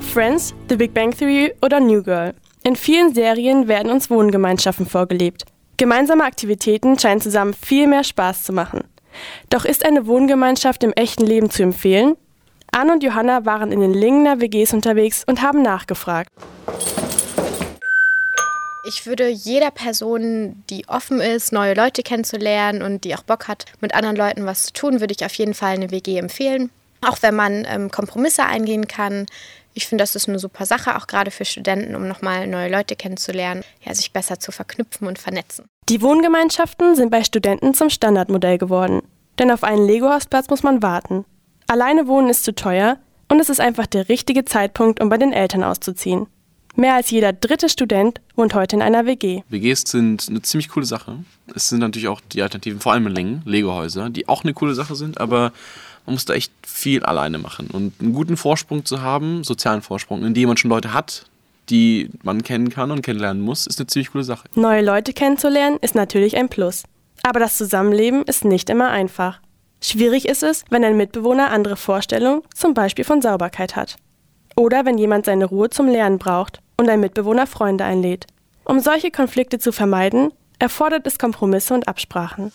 Friends, The Big Bang Theory oder New Girl. In vielen Serien werden uns Wohngemeinschaften vorgelebt. Gemeinsame Aktivitäten scheinen zusammen viel mehr Spaß zu machen. Doch ist eine Wohngemeinschaft im echten Leben zu empfehlen? Anne und Johanna waren in den Lingener WGs unterwegs und haben nachgefragt. Ich würde jeder Person, die offen ist, neue Leute kennenzulernen und die auch Bock hat, mit anderen Leuten was zu tun, würde ich auf jeden Fall eine WG empfehlen. Auch wenn man ähm, Kompromisse eingehen kann. Ich finde, das ist eine super Sache, auch gerade für Studenten, um nochmal neue Leute kennenzulernen, ja, sich besser zu verknüpfen und vernetzen. Die Wohngemeinschaften sind bei Studenten zum Standardmodell geworden. Denn auf einen Lego-Hausplatz muss man warten. Alleine wohnen ist zu teuer und es ist einfach der richtige Zeitpunkt, um bei den Eltern auszuziehen. Mehr als jeder dritte Student wohnt heute in einer WG. WGs sind eine ziemlich coole Sache. Es sind natürlich auch die Alternativen, vor allem in Lingen, Lego-Häuser, die auch eine coole Sache sind, aber muss da echt viel alleine machen. Und einen guten Vorsprung zu haben, sozialen Vorsprung, in dem man schon Leute hat, die man kennen kann und kennenlernen muss, ist eine ziemlich coole Sache. Neue Leute kennenzulernen ist natürlich ein Plus. Aber das Zusammenleben ist nicht immer einfach. Schwierig ist es, wenn ein Mitbewohner andere Vorstellungen, zum Beispiel von Sauberkeit hat. Oder wenn jemand seine Ruhe zum Lernen braucht und ein Mitbewohner Freunde einlädt. Um solche Konflikte zu vermeiden, erfordert es Kompromisse und Absprachen.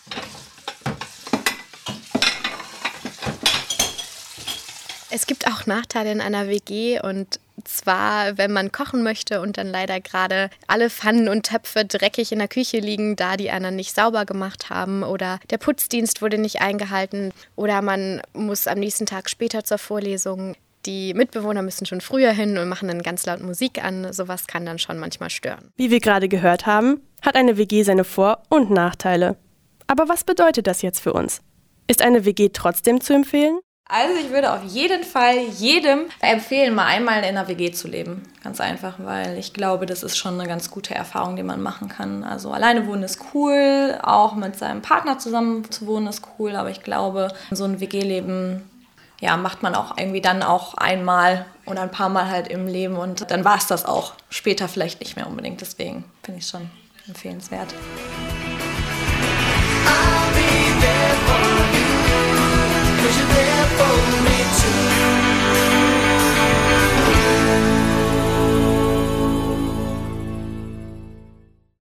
Es gibt auch Nachteile in einer WG und zwar, wenn man kochen möchte und dann leider gerade alle Pfannen und Töpfe dreckig in der Küche liegen, da die anderen nicht sauber gemacht haben oder der Putzdienst wurde nicht eingehalten oder man muss am nächsten Tag später zur Vorlesung. Die Mitbewohner müssen schon früher hin und machen dann ganz laut Musik an. Sowas kann dann schon manchmal stören. Wie wir gerade gehört haben, hat eine WG seine Vor- und Nachteile. Aber was bedeutet das jetzt für uns? Ist eine WG trotzdem zu empfehlen? Also ich würde auf jeden Fall jedem empfehlen, mal einmal in einer WG zu leben. Ganz einfach, weil ich glaube, das ist schon eine ganz gute Erfahrung, die man machen kann. Also alleine wohnen ist cool, auch mit seinem Partner zusammen zu wohnen ist cool, aber ich glaube, so ein WG-Leben ja, macht man auch irgendwie dann auch einmal oder ein paar Mal halt im Leben und dann war es das auch. Später vielleicht nicht mehr unbedingt. Deswegen finde ich es schon empfehlenswert.